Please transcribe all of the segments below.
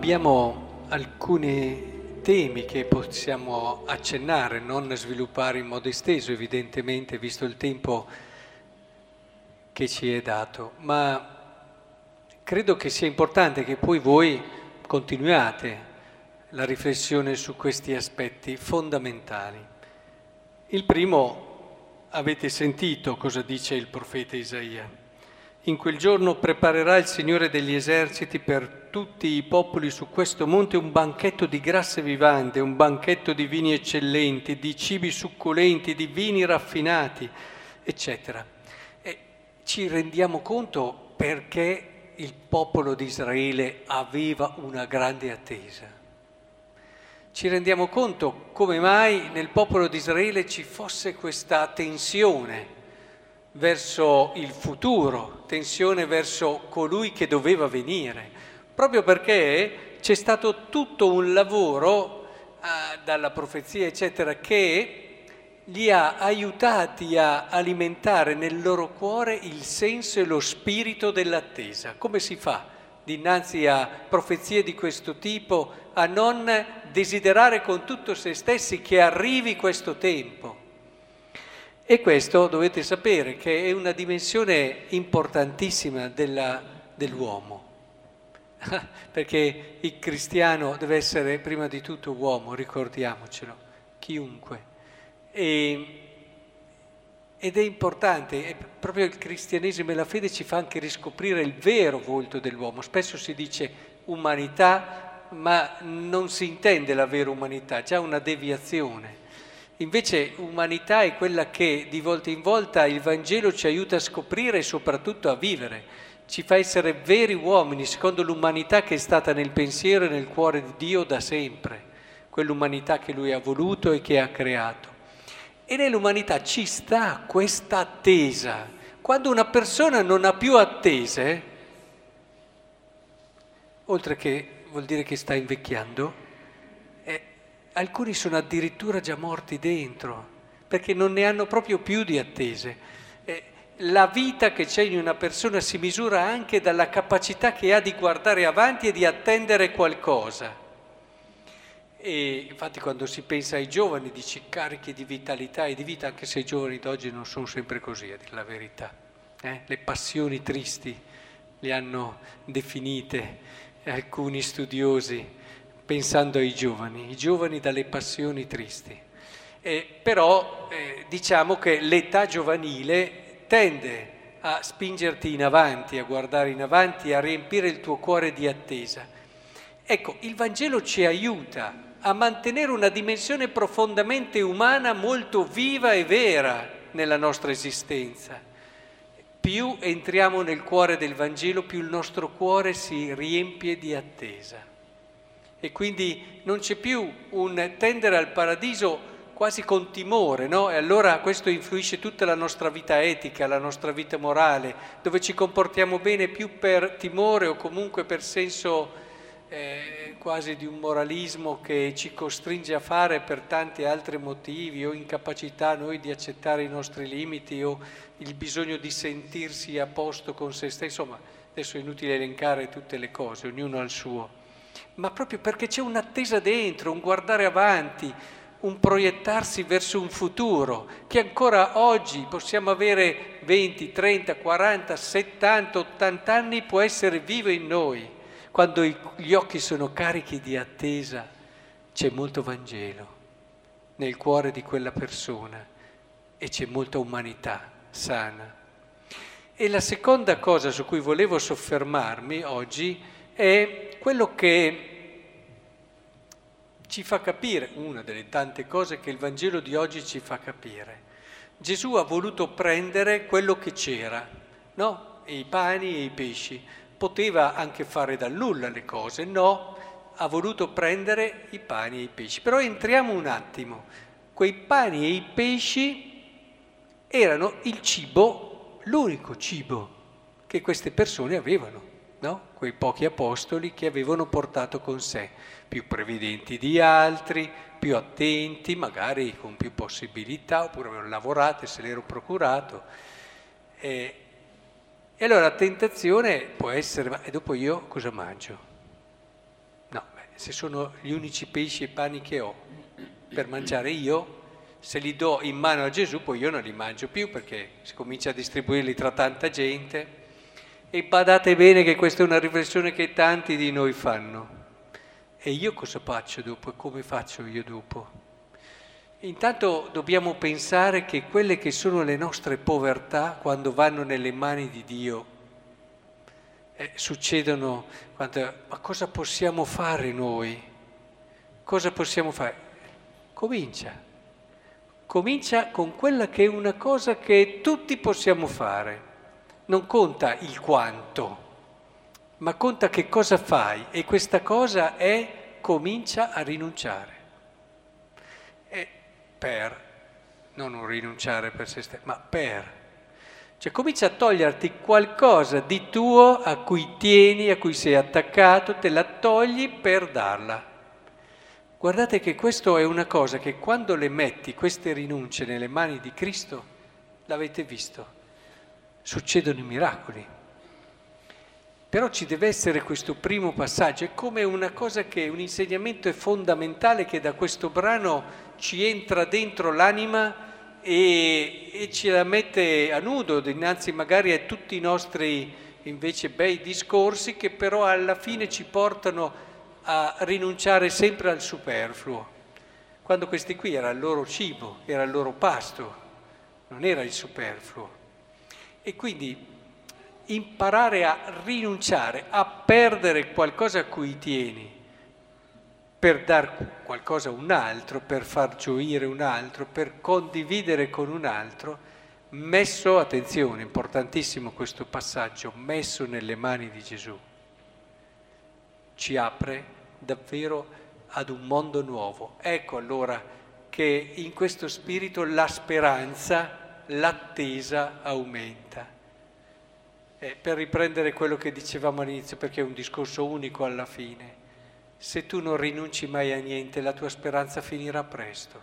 abbiamo alcuni temi che possiamo accennare, non sviluppare in modo esteso evidentemente, visto il tempo che ci è dato, ma credo che sia importante che poi voi continuiate la riflessione su questi aspetti fondamentali. Il primo avete sentito cosa dice il profeta Isaia. In quel giorno preparerà il Signore degli eserciti per tutti i popoli su questo monte un banchetto di grasse vivande, un banchetto di vini eccellenti, di cibi succulenti, di vini raffinati, eccetera. E ci rendiamo conto perché il popolo di Israele aveva una grande attesa. Ci rendiamo conto come mai nel popolo di Israele ci fosse questa tensione verso il futuro, tensione verso colui che doveva venire, proprio perché c'è stato tutto un lavoro eh, dalla profezia, eccetera, che li ha aiutati a alimentare nel loro cuore il senso e lo spirito dell'attesa. Come si fa dinanzi a profezie di questo tipo a non desiderare con tutto se stessi che arrivi questo tempo? E questo dovete sapere che è una dimensione importantissima della, dell'uomo, perché il cristiano deve essere prima di tutto uomo, ricordiamocelo, chiunque. E, ed è importante, proprio il cristianesimo e la fede ci fa anche riscoprire il vero volto dell'uomo. Spesso si dice umanità, ma non si intende la vera umanità, c'è una deviazione. Invece umanità è quella che di volta in volta il Vangelo ci aiuta a scoprire e soprattutto a vivere, ci fa essere veri uomini secondo l'umanità che è stata nel pensiero e nel cuore di Dio da sempre, quell'umanità che Lui ha voluto e che ha creato. E nell'umanità ci sta questa attesa. Quando una persona non ha più attese, oltre che vuol dire che sta invecchiando, alcuni sono addirittura già morti dentro, perché non ne hanno proprio più di attese. Eh, la vita che c'è in una persona si misura anche dalla capacità che ha di guardare avanti e di attendere qualcosa. E infatti quando si pensa ai giovani dici carichi di vitalità e di vita, anche se i giovani d'oggi non sono sempre così, a dire la verità. Eh? Le passioni tristi le hanno definite alcuni studiosi pensando ai giovani, i giovani dalle passioni tristi. Eh, però eh, diciamo che l'età giovanile tende a spingerti in avanti, a guardare in avanti, a riempire il tuo cuore di attesa. Ecco, il Vangelo ci aiuta a mantenere una dimensione profondamente umana molto viva e vera nella nostra esistenza. Più entriamo nel cuore del Vangelo, più il nostro cuore si riempie di attesa e quindi non c'è più un tendere al paradiso quasi con timore, no? E allora questo influisce tutta la nostra vita etica, la nostra vita morale, dove ci comportiamo bene più per timore o comunque per senso eh, quasi di un moralismo che ci costringe a fare per tanti altri motivi o incapacità noi di accettare i nostri limiti o il bisogno di sentirsi a posto con se stesso. Insomma, adesso è inutile elencare tutte le cose, ognuno ha il suo ma proprio perché c'è un'attesa dentro, un guardare avanti, un proiettarsi verso un futuro che ancora oggi possiamo avere 20, 30, 40, 70, 80 anni, può essere vivo in noi. Quando gli occhi sono carichi di attesa, c'è molto Vangelo nel cuore di quella persona e c'è molta umanità sana. E la seconda cosa su cui volevo soffermarmi oggi è quello che ci fa capire, una delle tante cose che il Vangelo di oggi ci fa capire. Gesù ha voluto prendere quello che c'era, no? I pani e i pesci. Poteva anche fare dal nulla le cose, no, ha voluto prendere i pani e i pesci. Però entriamo un attimo. Quei pani e i pesci erano il cibo, l'unico cibo che queste persone avevano no? quei pochi apostoli che avevano portato con sé, più previdenti di altri, più attenti, magari con più possibilità, oppure avevano lavorato e se l'ero procurato. E, e allora la tentazione può essere, ma e dopo io cosa mangio? se sono gli unici pesci e pani che ho per mangiare io, se li do in mano a Gesù poi io non li mangio più perché si comincia a distribuirli tra tanta gente. E badate bene che questa è una riflessione che tanti di noi fanno. E io cosa faccio dopo e come faccio io dopo? Intanto dobbiamo pensare che quelle che sono le nostre povertà quando vanno nelle mani di Dio eh, succedono quando, ma cosa possiamo fare noi? Cosa possiamo fare? Comincia. Comincia con quella che è una cosa che tutti possiamo fare. Non conta il quanto, ma conta che cosa fai e questa cosa è comincia a rinunciare per, non un rinunciare per se stesso, ma per. Cioè comincia a toglierti qualcosa di tuo a cui tieni, a cui sei attaccato, te la togli per darla. Guardate che questo è una cosa che quando le metti, queste rinunce, nelle mani di Cristo, l'avete visto, succedono i miracoli. Però ci deve essere questo primo passaggio, è come una cosa che, un insegnamento fondamentale che da questo brano ci entra dentro l'anima e, e ce la mette a nudo dinanzi magari a tutti i nostri invece bei discorsi che però alla fine ci portano a rinunciare sempre al superfluo, quando questi qui era il loro cibo, era il loro pasto, non era il superfluo. E quindi imparare a rinunciare, a perdere qualcosa a cui tieni, per dar qualcosa a un altro, per far gioire un altro, per condividere con un altro, messo, attenzione, importantissimo questo passaggio, messo nelle mani di Gesù, ci apre davvero ad un mondo nuovo. Ecco allora che in questo spirito la speranza, l'attesa aumenta. Eh, per riprendere quello che dicevamo all'inizio, perché è un discorso unico alla fine se tu non rinunci mai a niente, la tua speranza finirà presto.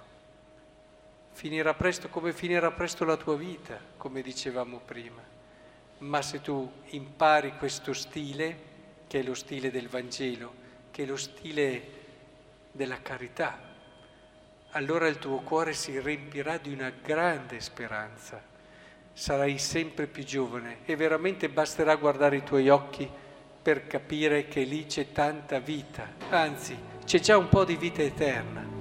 Finirà presto come finirà presto la tua vita, come dicevamo prima. Ma se tu impari questo stile, che è lo stile del Vangelo, che è lo stile della carità, allora il tuo cuore si riempirà di una grande speranza. Sarai sempre più giovane e veramente basterà guardare i tuoi occhi per capire che lì c'è tanta vita, anzi c'è già un po' di vita eterna.